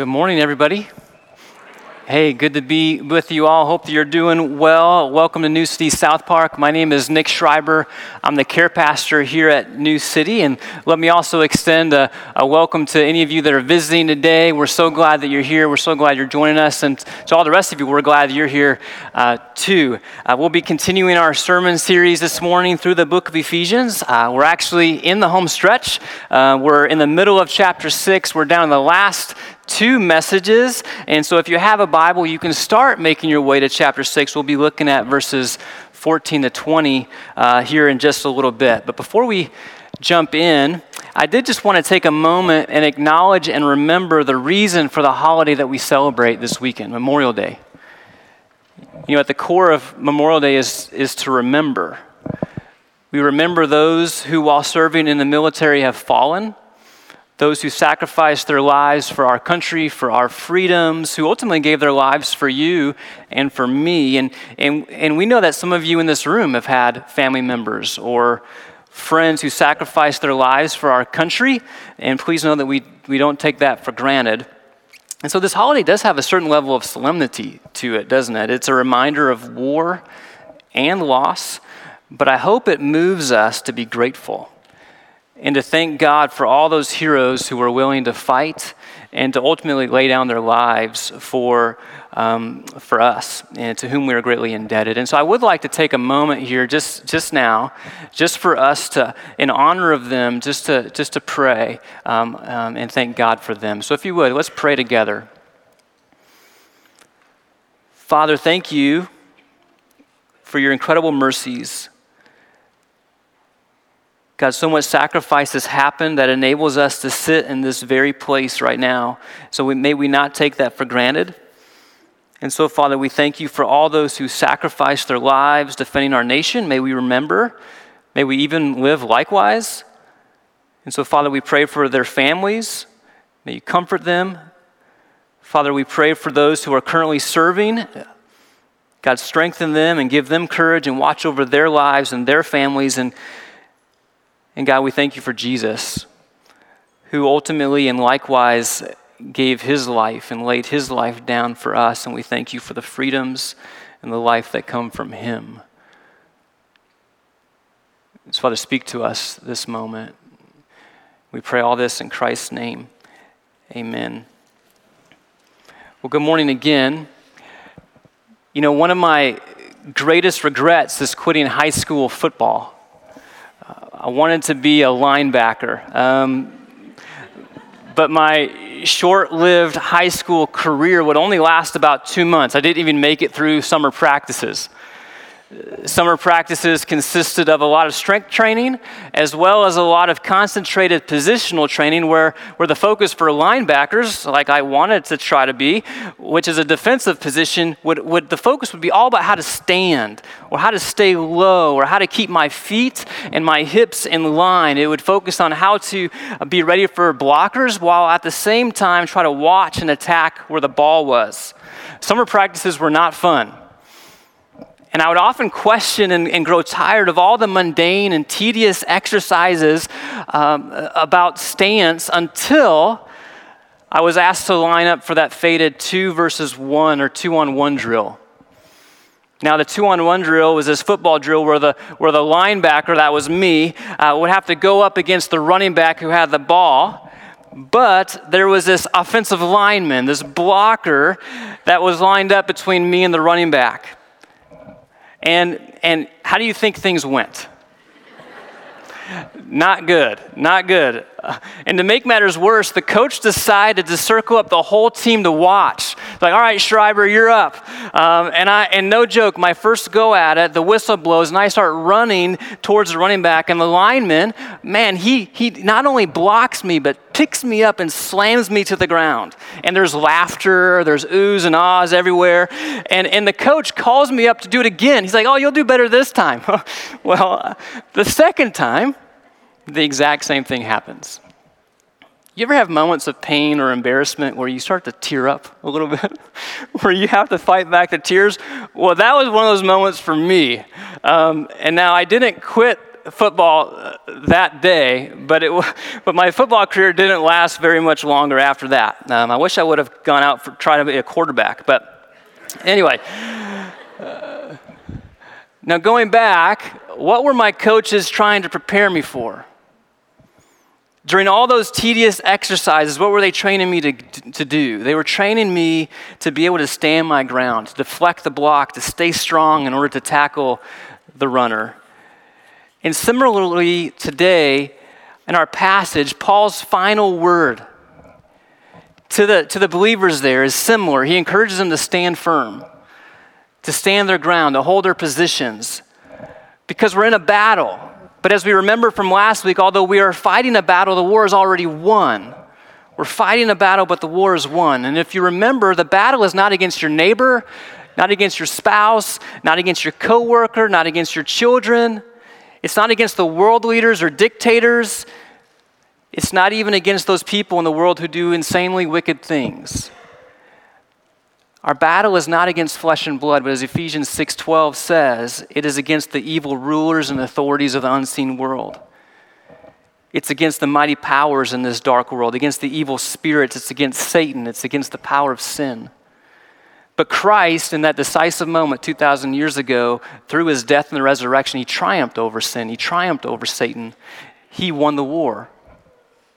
Good morning, everybody. Hey, good to be with you all. Hope that you're doing well. Welcome to New City South Park. My name is Nick Schreiber. I'm the care pastor here at New City. And let me also extend a, a, welcome to any of you that are visiting today. We're so glad that you're here. We're so glad you're joining us. And to all the rest of you, we're glad you're here uh, too. Uh, we'll be continuing our sermon series this morning through the book of Ephesians. Uh, we're actually in the home stretch. Uh, we're in the middle of chapter six. We're down in the last two messages. And so if you have a Bible, you can start making your way to chapter 6. We'll be looking at verses 14 to 20 uh, here in just a little bit. But before we jump in, I did just want to take a moment and acknowledge and remember the reason for the holiday that we celebrate this weekend, Memorial Day. You know, at the core of Memorial Day is, is to remember. We remember those who, while serving in the military, have fallen those who sacrificed their lives for our country, for our freedoms, who ultimately gave their lives for you and for me. And, and, and we know that some of you in this room have had family members or friends who sacrificed their lives for our country. And please know that we, we don't take that for granted. And so this holiday does have a certain level of solemnity to it, doesn't it? It's a reminder of war and loss, but I hope it moves us to be grateful and to thank God for all those heroes who were willing to fight and to ultimately lay down their lives for, um, for us and to whom we are greatly indebted. And so I would like to take a moment here just, just now, just for us to, in honor of them, just to, just to pray um, um, and thank God for them. So if you would, let's pray together. Father, thank you for your incredible mercies God, so much sacrifice has happened that enables us to sit in this very place right now. So we, may we not take that for granted. And so, Father, we thank you for all those who sacrificed their lives defending our nation. May we remember. May we even live likewise. And so, Father, we pray for their families. May you comfort them. Father, we pray for those who are currently serving. God, strengthen them and give them courage and watch over their lives and their families. And and God, we thank you for Jesus, who ultimately and likewise gave his life and laid his life down for us. And we thank you for the freedoms and the life that come from him. So, Father, speak to us this moment. We pray all this in Christ's name. Amen. Well, good morning again. You know, one of my greatest regrets is quitting high school football. I wanted to be a linebacker. Um, but my short lived high school career would only last about two months. I didn't even make it through summer practices. Summer practices consisted of a lot of strength training as well as a lot of concentrated positional training where, where the focus for linebackers, like I wanted to try to be, which is a defensive position, would, would the focus would be all about how to stand or how to stay low or how to keep my feet and my hips in line. It would focus on how to be ready for blockers while at the same time try to watch and attack where the ball was. Summer practices were not fun. And I would often question and, and, grow tired of all the mundane and tedious exercises um, about stance until I was asked to line up for that faded two versus one or two on one drill. Now, the two on one drill was this football drill where the, where the linebacker, that was me, uh, would have to go up against the running back who had the ball. But there was this offensive lineman, this blocker that was lined up between me and the running back. And, and how do you think things went? not good, not good. And to make matters worse, the coach decided to circle up the whole team to watch. Like, all right, Schreiber, you're up. Um, and I, and no joke, my first go at it, the whistle blows, and I start running towards the running back, and the lineman, man, he he not only blocks me, but picks me up and slams me to the ground. And there's laughter, there's oohs and ahs everywhere. And, and the coach calls me up to do it again. He's like, oh, you'll do better this time. well, the second time, the exact same thing happens. You ever have moments of pain or embarrassment where you start to tear up a little bit? where you have to fight back the tears? Well, that was one of those moments for me. Um, and now I didn't quit football uh, that day, but, it, but my football career didn't last very much longer after that. Um, I wish I would have gone out for trying to be a quarterback, but anyway. Uh, now, going back, what were my coaches trying to prepare me for? During all those tedious exercises, what were they training me to, to do? They were training me to be able to stand my ground, to deflect the block, to stay strong in order to tackle the runner. And similarly, today, in our passage, Paul's final word to the, to the believers there is similar. He encourages them to stand firm, to stand their ground, to hold their positions, because we're in a battle. But as we remember from last week, although we are fighting a battle, the war is already won. We're fighting a battle, but the war is won. And if you remember, the battle is not against your neighbor, not against your spouse, not against your coworker, not against your children. It's not against the world leaders or dictators. It's not even against those people in the world who do insanely wicked things. Our battle is not against flesh and blood, but as Ephesians 6:12 says, it is against the evil rulers and authorities of the unseen world. It's against the mighty powers in this dark world, against the evil spirits, it's against Satan, it's against the power of sin. But Christ, in that decisive moment 2,000 years ago, through his death and the resurrection, he triumphed over sin. He triumphed over Satan. He won the war.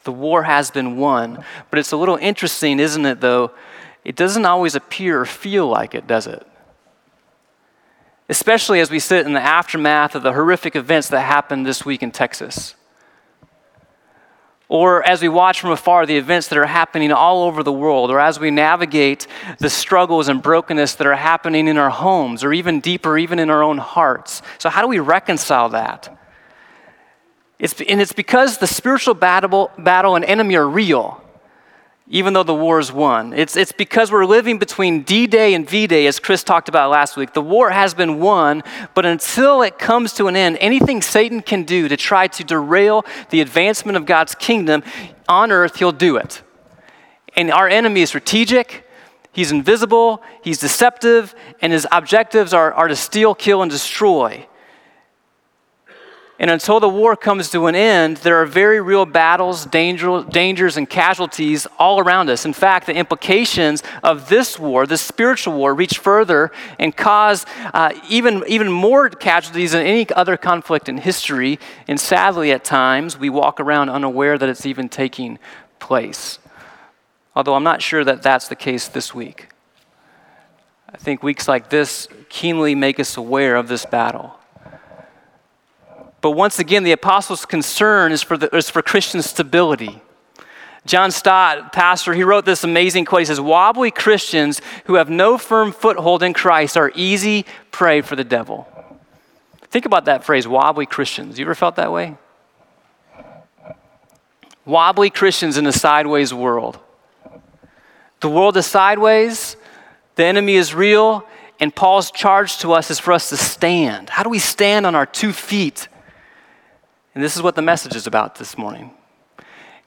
The war has been won. But it's a little interesting, isn't it, though? it doesn't always appear or feel like it, does it? Especially as we sit in the aftermath of the horrific events that happened this week in Texas. Or as we watch from afar the events that are happening all over the world, or as we navigate the struggles and brokenness that are happening in our homes, or even deeper, even in our own hearts. So, how do we reconcile that? It's, and it's because the spiritual battle, battle and enemy are real even though the war is won. It's, it's because we're living between D Day and V Day, as Chris talked about last week. The war has been won, but until it comes to an end, anything Satan can do to try to derail the advancement of God's kingdom on earth, he'll do it. And our enemy is strategic, he's invisible, he's deceptive, and his objectives are, are to steal, kill, and destroy. And until the war comes to an end, there are very real battles, danger, dangers, and casualties all around us. In fact, the implications of this war, this spiritual war, reach further and cause uh, even, even more casualties than any other conflict in history. And sadly, at times, we walk around unaware that it's even taking place. Although I'm not sure that that's the case this week. I think weeks like this keenly make us aware of this battle. But once again, the apostles' concern is for, the, is for Christian stability. John Stott, pastor, he wrote this amazing quote. He says, Wobbly Christians who have no firm foothold in Christ are easy prey for the devil. Think about that phrase, wobbly Christians. You ever felt that way? Wobbly Christians in a sideways world. The world is sideways, the enemy is real, and Paul's charge to us is for us to stand. How do we stand on our two feet? And this is what the message is about this morning.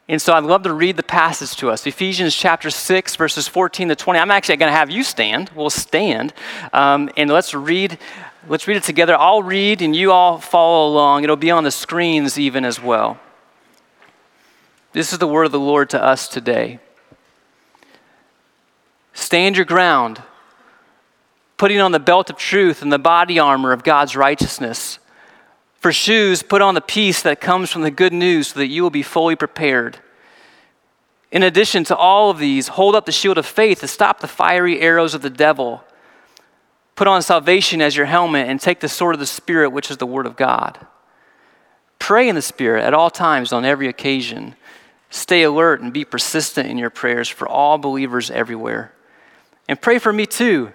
And so I'd love to read the passage to us Ephesians chapter 6, verses 14 to 20. I'm actually going to have you stand. We'll stand. Um, and let's read. Let's read it together. I'll read and you all follow along. It'll be on the screens even as well. This is the word of the Lord to us today. Stand your ground, putting on the belt of truth and the body armor of God's righteousness for shoes, put on the peace that comes from the good news so that you will be fully prepared. In addition to all of these, hold up the shield of faith to stop the fiery arrows of the devil. Put on salvation as your helmet and take the sword of the Spirit, which is the Word of God. Pray in the Spirit at all times on every occasion. Stay alert and be persistent in your prayers for all believers everywhere. And pray for me too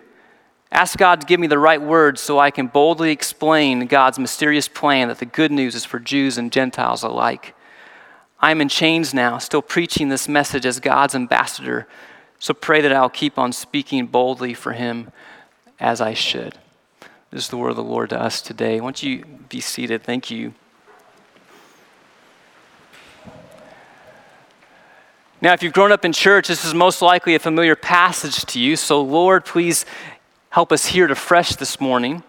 Ask God to give me the right words so I can boldly explain God's mysterious plan that the good news is for Jews and Gentiles alike. I am in chains now, still preaching this message as God's ambassador, so pray that I'll keep on speaking boldly for Him as I should. This is the word of the Lord to us today. Why don't you be seated? Thank you. Now, if you've grown up in church, this is most likely a familiar passage to you. So, Lord, please help us hear it afresh this morning.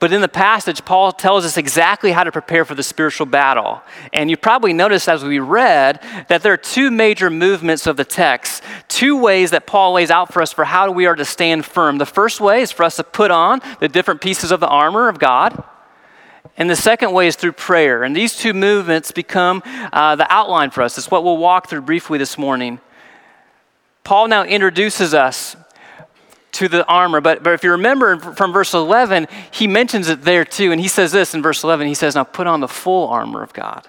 But in the passage, Paul tells us exactly how to prepare for the spiritual battle. And you probably noticed as we read that there are two major movements of the text, two ways that Paul lays out for us for how we are to stand firm. The first way is for us to put on the different pieces of the armor of God. And the second way is through prayer. And these two movements become uh, the outline for us. It's what we'll walk through briefly this morning. Paul now introduces us to the armor. But, but if you remember from verse 11, he mentions it there too. And he says this in verse 11 he says, Now put on the full armor of God.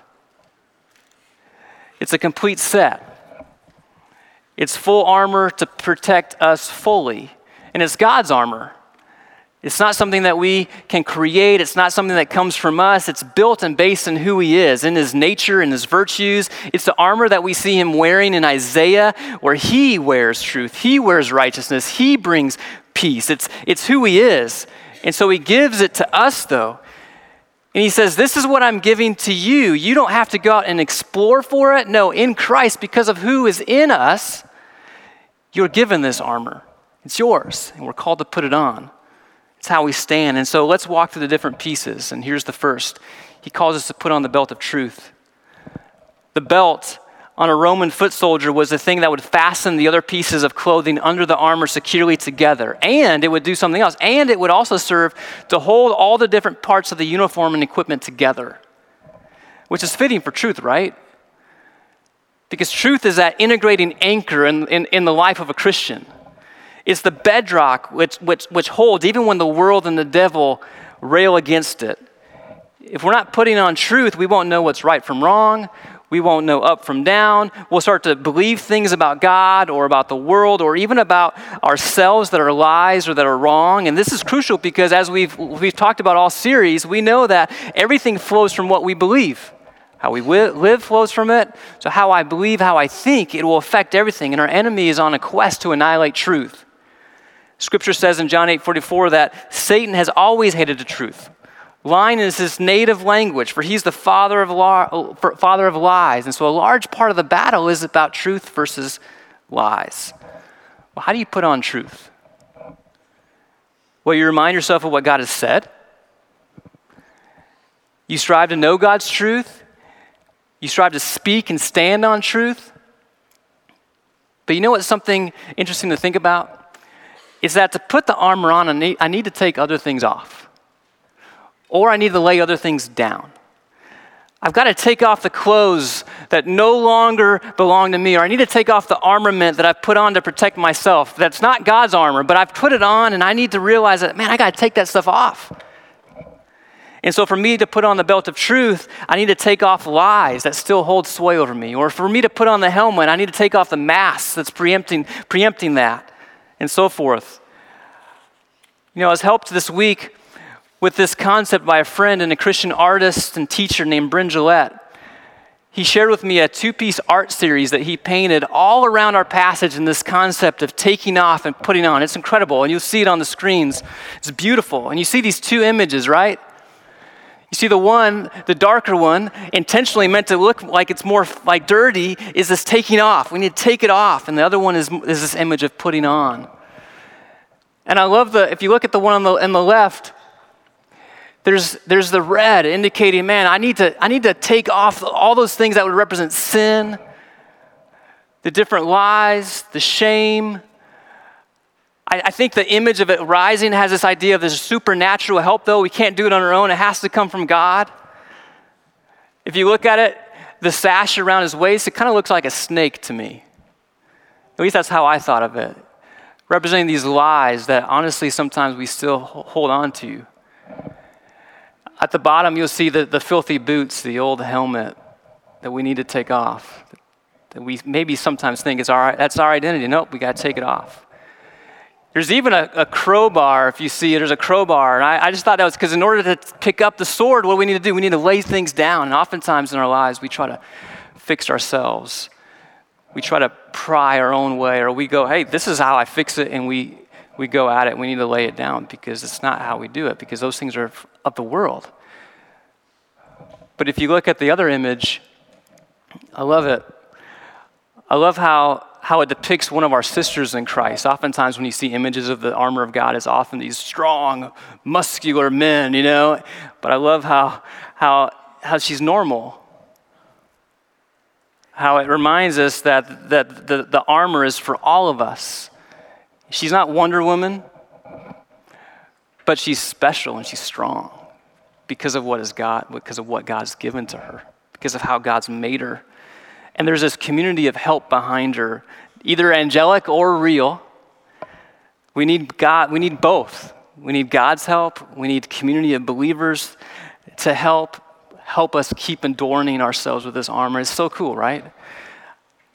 It's a complete set. It's full armor to protect us fully. And it's God's armor. It's not something that we can create. It's not something that comes from us. It's built and based in who He is, in His nature, in His virtues. It's the armor that we see Him wearing in Isaiah, where He wears truth, He wears righteousness, He brings peace. It's, it's who He is. And so He gives it to us, though. And He says, This is what I'm giving to you. You don't have to go out and explore for it. No, in Christ, because of who is in us, you're given this armor. It's yours, and we're called to put it on. It's how we stand. And so let's walk through the different pieces. And here's the first He calls us to put on the belt of truth. The belt on a Roman foot soldier was the thing that would fasten the other pieces of clothing under the armor securely together. And it would do something else. And it would also serve to hold all the different parts of the uniform and equipment together, which is fitting for truth, right? Because truth is that integrating anchor in, in, in the life of a Christian. It's the bedrock which, which, which holds, even when the world and the devil rail against it. If we're not putting on truth, we won't know what's right from wrong. We won't know up from down. We'll start to believe things about God or about the world or even about ourselves that are lies or that are wrong. And this is crucial because as we've, we've talked about all series, we know that everything flows from what we believe. How we live flows from it. So, how I believe, how I think, it will affect everything. And our enemy is on a quest to annihilate truth. Scripture says in John 8 44 that Satan has always hated the truth. Lying is his native language, for he's the father of, law, father of lies. And so a large part of the battle is about truth versus lies. Well, how do you put on truth? Well, you remind yourself of what God has said. You strive to know God's truth. You strive to speak and stand on truth. But you know what's something interesting to think about? Is that to put the armor on, I need, I need to take other things off, or I need to lay other things down. I've got to take off the clothes that no longer belong to me, or I need to take off the armament that I've put on to protect myself. That's not God's armor, but I've put it on, and I need to realize that, man, I got to take that stuff off. And so, for me to put on the belt of truth, I need to take off lies that still hold sway over me. Or for me to put on the helmet, I need to take off the mask that's preempting, preempting that and so forth. You know, I was helped this week with this concept by a friend and a Christian artist and teacher named Bryn Gillette. He shared with me a two piece art series that he painted all around our passage in this concept of taking off and putting on. It's incredible, and you'll see it on the screens. It's beautiful. And you see these two images, right? You see, the one, the darker one, intentionally meant to look like it's more like dirty, is this taking off. We need to take it off. And the other one is, is this image of putting on. And I love the, if you look at the one on the, on the left, there's, there's the red indicating, man, I need, to, I need to take off all those things that would represent sin, the different lies, the shame, I, I think the image of it rising has this idea of this supernatural help, though. We can't do it on our own, it has to come from God. If you look at it, the sash around his waist, it kind of looks like a snake to me. At least that's how I thought of it. Representing these lies that honestly sometimes we still hold on to. At the bottom, you'll see the, the filthy boots, the old helmet that we need to take off. That we maybe sometimes think is our, that's our identity. Nope, we got to take it off. There's even a, a, crowbar, if you see it, there's a crowbar. And I, I just thought that was because in order to pick up the sword, what do we need to do? We need to lay things down. And oftentimes in our lives, we try to fix ourselves. We try to pry our own way, or we go, hey, this is how I fix it, and we, we go at it. We need to lay it down because it's not how we do it, because those things are of the world. But if you look at the other image, I love it. I love how how it depicts one of our sisters in Christ. Oftentimes, when you see images of the armor of God, it's often these strong, muscular men, you know. But I love how, how, how she's normal. How it reminds us that, that the, the armor is for all of us. She's not Wonder Woman, but she's special and she's strong because of what is God, because of what God's given to her, because of how God's made her. And there's this community of help behind her, either angelic or real. We need God, we need both. We need God's help, we need community of believers to help help us keep adorning ourselves with this armor. It's so cool, right?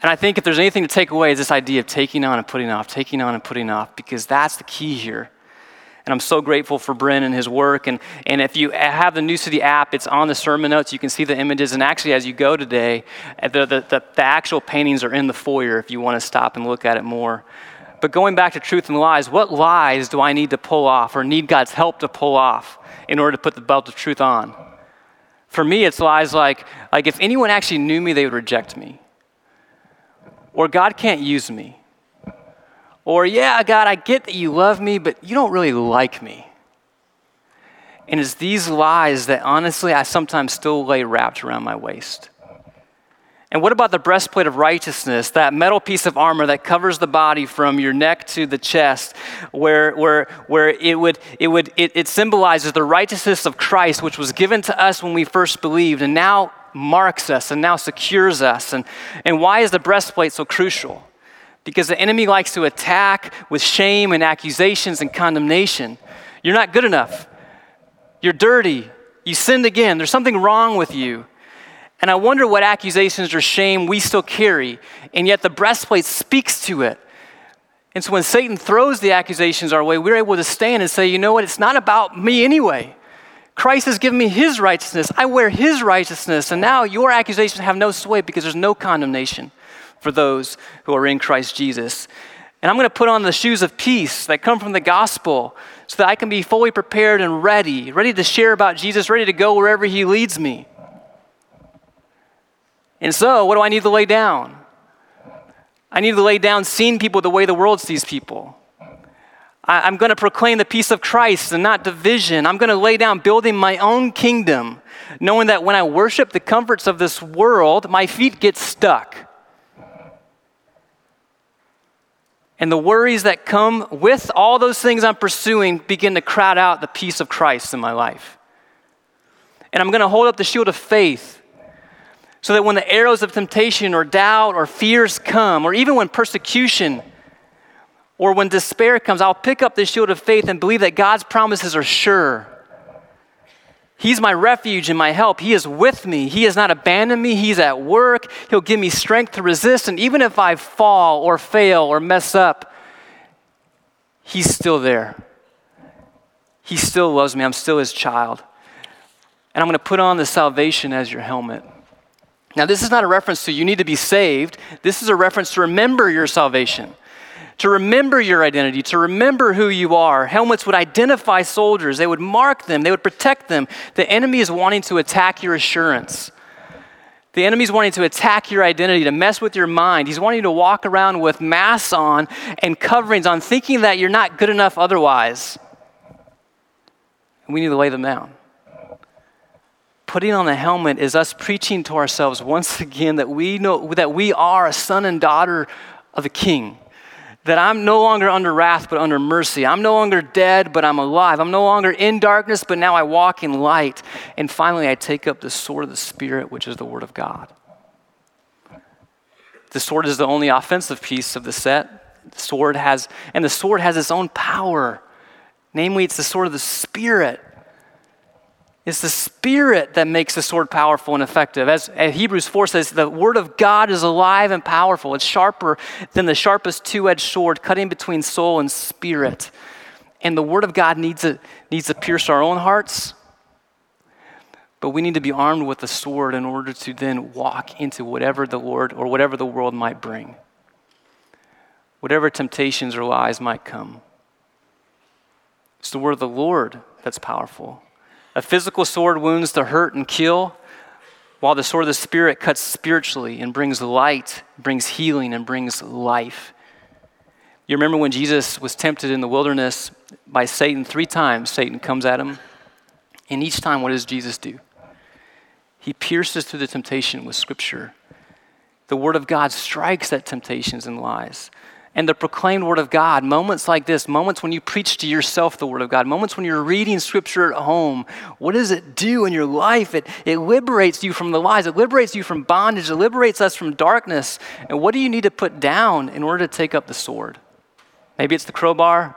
And I think if there's anything to take away, is this idea of taking on and putting off, taking on and putting off, because that's the key here. And I'm so grateful for Bryn and his work. And, and if you have the New City app, it's on the sermon notes. You can see the images. And actually, as you go today, uh, the, the, the, the actual paintings are in the foyer if you want to stop and look at it more. But going back to truth and lies, what lies do I need to pull off or need God's help to pull off in order to put the belt of truth on? For me, it's lies like, like if anyone actually knew me, they would reject me. Or God can't use me. Or, yeah, God, I get that you love me, but you don't really like me. And it's these lies that honestly I sometimes still lay wrapped around my waist. And what about the breastplate of righteousness, that metal piece of armor that covers the body from your neck to the chest, where, where, where it, would, it, would, it, it symbolizes the righteousness of Christ, which was given to us when we first believed, and now marks us and now secures us. And, and why is the breastplate so crucial? Because the enemy likes to attack with shame and accusations and condemnation. You're not good enough. You're dirty. You sinned again. There's something wrong with you. And I wonder what accusations or shame we still carry, and yet the breastplate speaks to it. And so when Satan throws the accusations our way, we're able to stand and say, you know what? It's not about me anyway. Christ has given me his righteousness. I wear his righteousness. And now your accusations have no sway because there's no condemnation for those who are in Christ Jesus. And I'm going to put on the shoes of peace that come from the gospel so that I can be fully prepared and ready, ready to share about Jesus, ready to go wherever he leads me. And so, what do I need to lay down? I need to lay down seeing people the way the world sees people. I, am going to proclaim the peace of Christ and not division. I'm going to lay down building my own kingdom, knowing that when I worship the comforts of this world, my feet get stuck. And the worries that come with all those things I'm pursuing begin to crowd out the peace of Christ in my life. And I'm going to hold up the shield of faith so that when the arrows of temptation or doubt or fears come, or even when persecution or when despair comes, I'll pick up the shield of faith and believe that God's promises are sure He's my refuge and my help. He is with me. He has not abandoned me. He's at work. He'll give me strength to resist. And even if I fall or fail or mess up, He's still there. He still loves me. I'm still His child. And I'm going to put on the salvation as your helmet. Now, this is not a reference to you need to be saved. This is a reference to remember your salvation to remember your identity, to remember who you are. Helmets would identify soldiers, they would mark them, they would protect them. The enemy is wanting to attack your assurance. The enemy is wanting to attack your identity, to mess with your mind. He's wanting to walk around with masks on and coverings on, thinking that you're not good enough otherwise. And we need to lay them down. Putting on the helmet is us preaching to ourselves once again that we know that we are a son and daughter of a king that I'm no longer under wrath, but under mercy. I'm no longer dead, but I'm alive. I'm no longer in darkness, but now I walk in light. And finally, I take up the sword of the Spirit, which is the Word of God. The sword is the only offensive piece of the set. The sword has, and the sword has its own power. Namely, it's the sword of the Spirit. It's the Spirit that makes the sword powerful and effective. As, Hebrews 4 says, the Word of God is alive and powerful. It's sharper than the sharpest two edged sword, cutting between soul and spirit. And the Word of God needs to, needs to pierce our own hearts. But we need to be armed with the sword in order to then walk into whatever the Lord or whatever the world might bring, whatever temptations or lies might come. It's the Word of the Lord that's powerful. A physical sword wounds to hurt and kill, while the sword of the Spirit cuts spiritually and brings light, brings healing, and brings life. You remember when Jesus was tempted in the wilderness by Satan three times, Satan comes at him. And each time, what does Jesus do? He pierces through the temptation with Scripture. The Word of God strikes at temptations and lies and the proclaimed Word of God, moments like this, moments when you preach to yourself the Word of God, moments when you're reading Scripture at home, what does it do in your life? It, it liberates you from the lies, it liberates you from bondage, it liberates us from darkness. And what do you need to put down in order to take up the sword? Maybe it's the crowbar.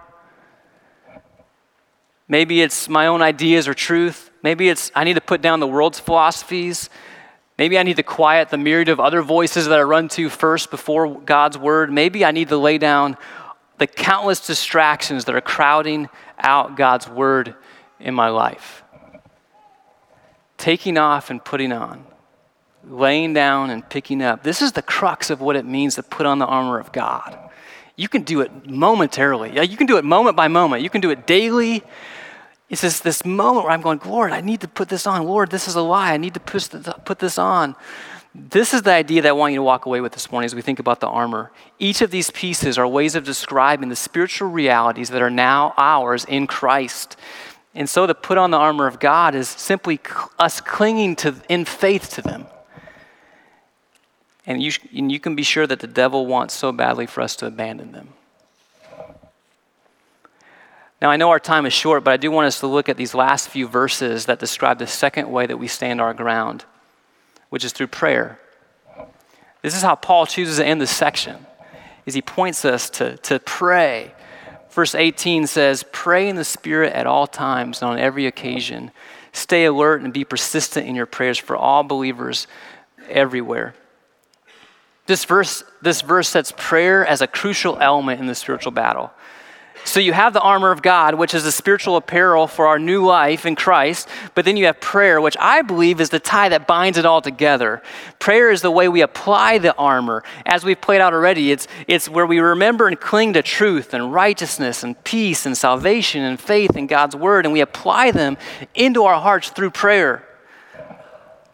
Maybe it's my own ideas or truth. Maybe it's I need to put down the world's philosophies. Maybe I need to quiet the myriad of other voices that I run to first before God's word. Maybe I need to lay down the countless distractions that are crowding out God's word in my life. Taking off and putting on, laying down and picking up. This is the crux of what it means to put on the armor of God. You can do it momentarily. You can do it moment by moment. You can do it daily. It's just this moment where I'm going, Lord, I need to put this on. Lord, this is a lie. I need to put this on. This is the idea that I want you to walk away with this morning as we think about the armor. Each of these pieces are ways of describing the spiritual realities that are now ours in Christ. And so to put on the armor of God is simply us clinging to, in faith to them. And you, and you can be sure that the devil wants so badly for us to abandon them. Now, I know our time is short, but I do want us to look at these last few verses that describe the second way that we stand our ground, which is through prayer. This is how Paul chooses to end this section, is he points us to, to pray. Verse 18 says, Pray in the Spirit at all times and on every occasion. Stay alert and be persistent in your prayers for all believers everywhere. This verse, this verse sets prayer as a crucial element in the spiritual battle. So you have the armor of God, which is the spiritual apparel for our new life in Christ, but then you have prayer, which I believe is the tie that binds it all together. Prayer is the way we apply the armor. As we've played out already, it's, it's where we remember and cling to truth and righteousness and peace and salvation and faith in God's word, and we apply them into our hearts through prayer.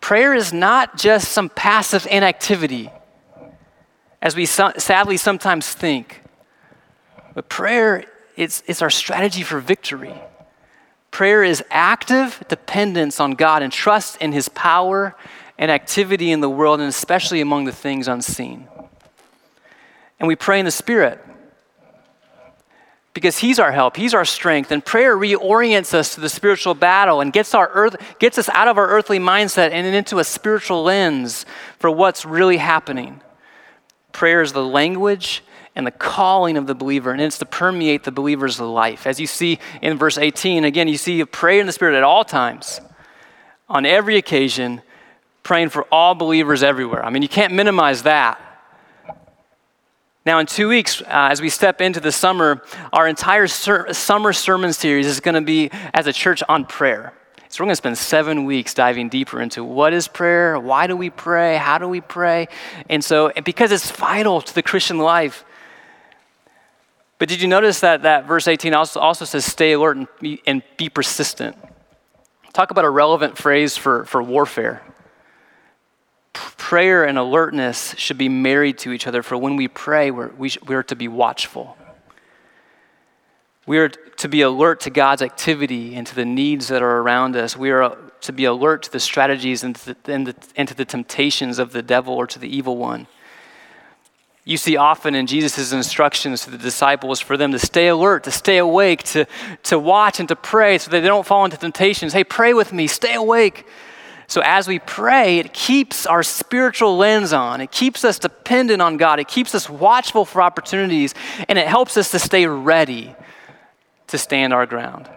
Prayer is not just some passive inactivity, as we sadly sometimes think. But prayer it's, it's our strategy for victory. Prayer is active dependence on God and trust in His power and activity in the world, and especially among the things unseen. And we pray in the Spirit because He's our help, He's our strength. And prayer reorients us to the spiritual battle and gets, our earth, gets us out of our earthly mindset and into a spiritual lens for what's really happening. Prayer is the language and the calling of the believer, and it's to permeate the believer's life. As you see in verse 18, again, you see pray in the Spirit at all times, on every occasion, praying for all believers everywhere. I mean, you can't minimize that. Now, in two weeks, uh, as we step into the summer, our entire ser- summer sermon series is going to be as a church on prayer. So, we're going to spend seven weeks diving deeper into what is prayer, why do we pray, how do we pray. And so, because it's vital to the Christian life, but did you notice that, that verse 18 also, also says, stay alert and be, and be persistent? Talk about a relevant phrase for, for warfare. prayer and alertness should be married to each other, for when we pray, we're, we, we are to be watchful. We are to be alert to God's activity and to the needs that are around us. We are uh, to be alert to the strategies and to the, and, the, and to the temptations of the devil or to the evil one. You see often in Jesus' instructions to the disciples for them to stay alert, to stay awake, to, to watch and to pray so that they don't fall into temptations. Hey, pray with me, stay awake. So as we pray, it keeps our spiritual lens on. It keeps us dependent on God. It keeps us watchful for opportunities, and it helps us to stay ready to stand our ground.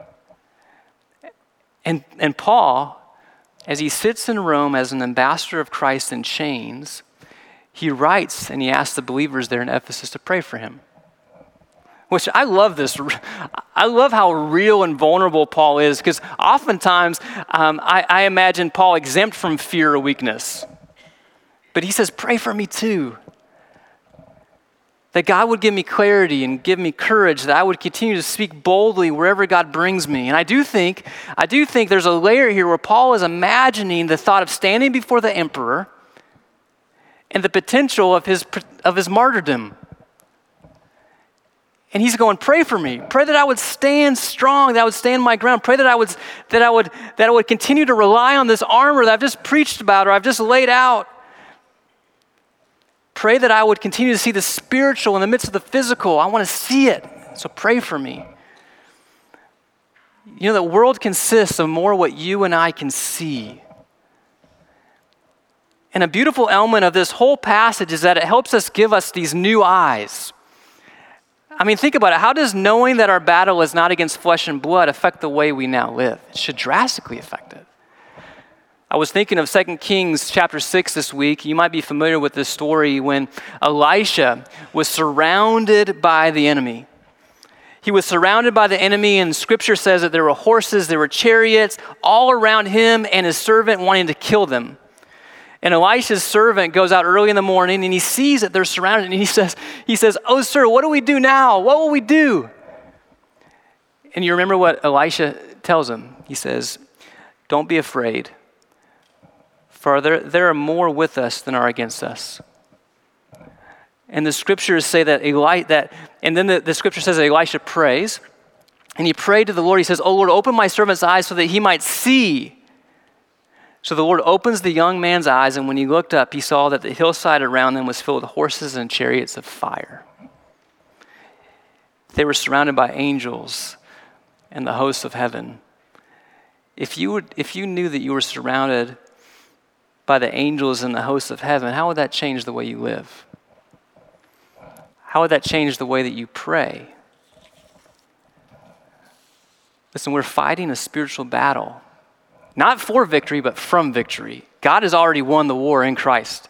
And, and Paul, as he sits in Rome as an ambassador of Christ in chains, he writes and he asks the believers there in Ephesus to pray for him. Which I love this. I love how real and vulnerable Paul is because oftentimes um, I, I imagine Paul exempt from fear or weakness. But he says, Pray for me too. that God would give me clarity and give me courage, that I would continue to speak boldly wherever God brings me. And I do think, I do think there's a layer here where Paul is imagining the thought of standing before the emperor and the potential of his, of his martyrdom. And he's going, pray for me. Pray that I would stand strong, that I would stand my ground. Pray that I would, that I would, that I would continue to rely on this armor that I've just preached about or I've just laid out. Pray that I would continue to see the spiritual in the midst of the physical. I want to see it. So pray for me. You know, the world consists of more what you and I can see. And a beautiful element of this whole passage is that it helps us give us these new eyes. I mean, think about it. How does knowing that our battle is not against flesh and blood affect the way we now live? It should drastically affect it. I was thinking of 2 Kings chapter 6 this week. You might be familiar with this story when Elisha was surrounded by the enemy. He was surrounded by the enemy, and scripture says that there were horses, there were chariots all around him and his servant wanting to kill them. And Elisha's servant goes out early in the morning and he sees that they're surrounded and he says, he says, Oh, sir, what do we do now? What will we do? And you remember what Elisha tells him? He says, Don't be afraid. For there, there are more with us than are against us. And the scriptures say that Eli, that, and then the, the scripture says that Elisha prays, and he prayed to the Lord. He says, Oh Lord, open my servant's eyes so that he might see. So the Lord opens the young man's eyes, and when he looked up, he saw that the hillside around them was filled with horses and chariots of fire. They were surrounded by angels and the hosts of heaven. If you, would, if you knew that you were surrounded by the angels and the hosts of heaven, how would that change the way you live? How would that change the way that you pray? Listen, we're fighting a spiritual battle, not for victory, but from victory. God has already won the war in Christ.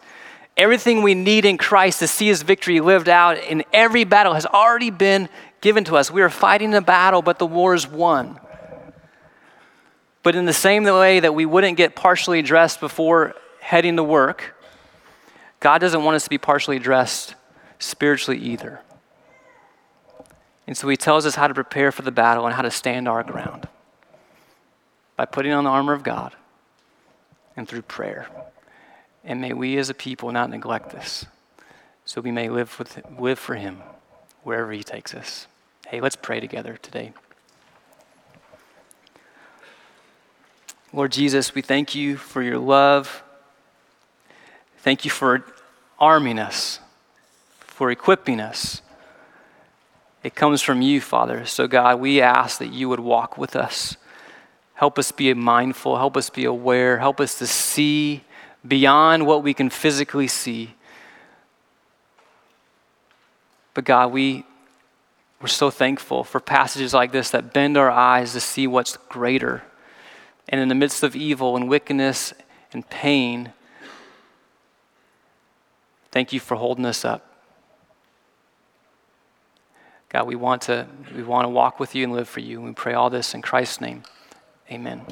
Everything we need in Christ to see his victory lived out in every battle has already been given to us. We are fighting a battle, but the war is won. But in the same way that we wouldn't get partially dressed before heading to work, God doesn't want us to be partially dressed spiritually either. And so he tells us how to prepare for the battle and how to stand our ground by putting on the armor of God and through prayer. And may we as a people not neglect this so we may live, with, live for him wherever he takes us. Hey, let's pray together today. Lord Jesus, we thank you for your love Thank you for arming us, for equipping us. It comes from you, Father. So, God, we ask that you would walk with us. Help us be mindful, help us be aware, help us to see beyond what we can physically see. But, God, we, we're so thankful for passages like this that bend our eyes to see what's greater. And in the midst of evil and wickedness and pain, Thank you for holding us up. God, we want to we want to walk with you and live for you. We pray all this in Christ's name. Amen.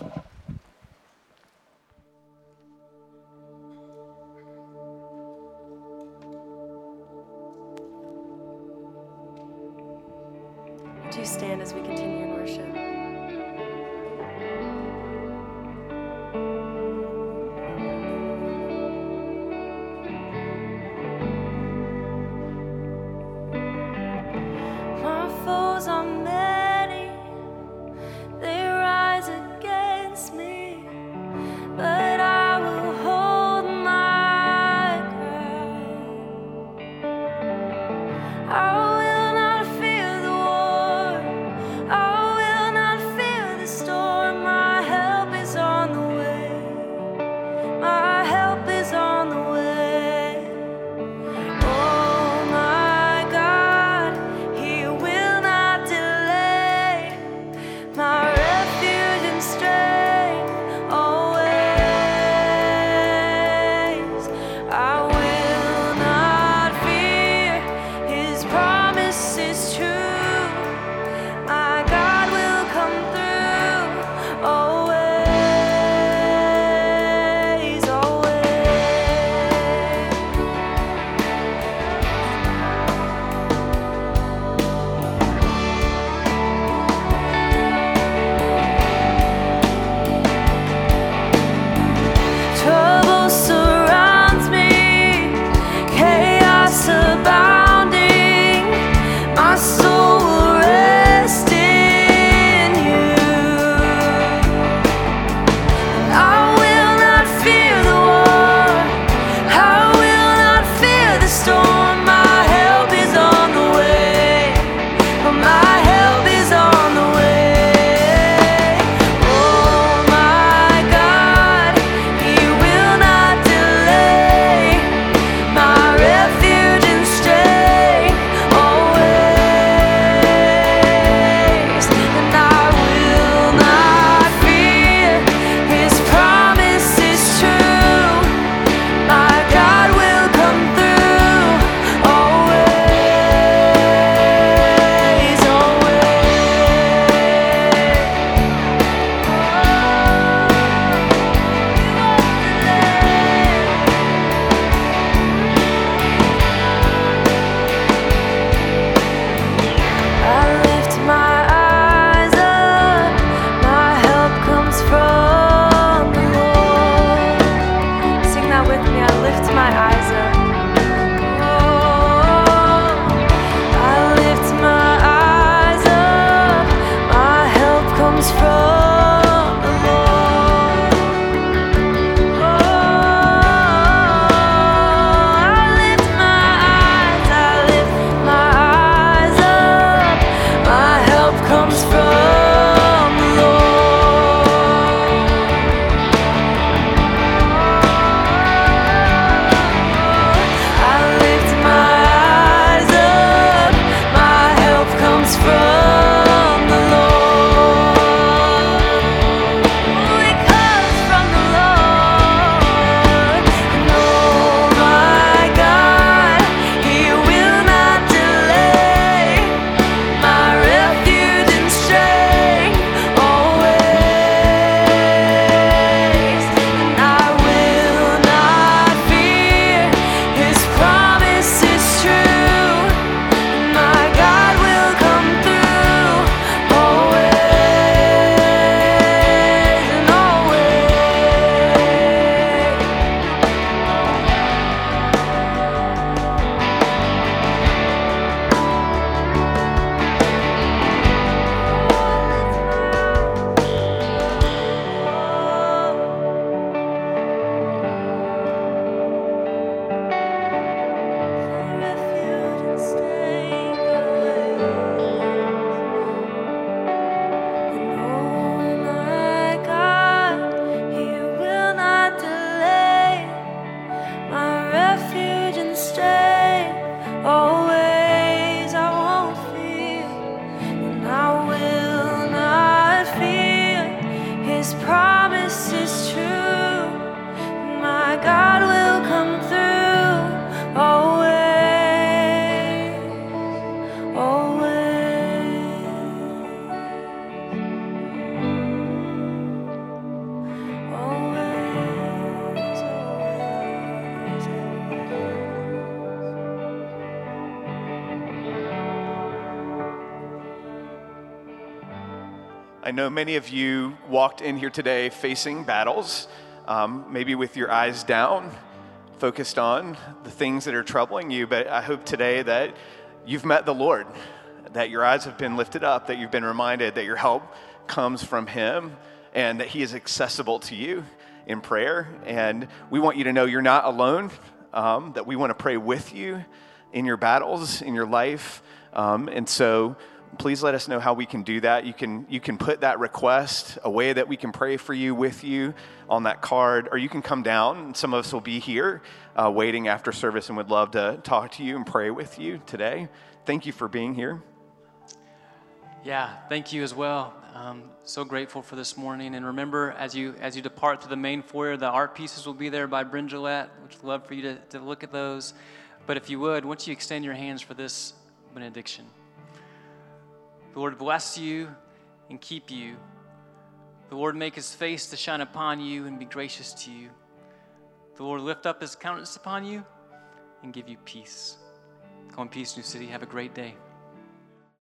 Know many of you walked in here today facing battles, um, maybe with your eyes down, focused on the things that are troubling you, but I hope today that you've met the Lord, that your eyes have been lifted up, that you've been reminded that your help comes from Him and that He is accessible to you in prayer. And we want you to know you're not alone, um, that we want to pray with you in your battles, in your life. Um, and so please let us know how we can do that. You can, you can put that request, a way that we can pray for you with you on that card, or you can come down. Some of us will be here uh, waiting after service and would love to talk to you and pray with you today. Thank you for being here. Yeah, thank you as well. Um, so grateful for this morning. And remember, as you as you depart to the main foyer, the art pieces will be there by Bryn Gillette, which love for you to, to look at those. But if you would, once you extend your hands for this benediction, the Lord bless you and keep you. The Lord make his face to shine upon you and be gracious to you. The Lord lift up his countenance upon you and give you peace. Go in peace, New City. Have a great day.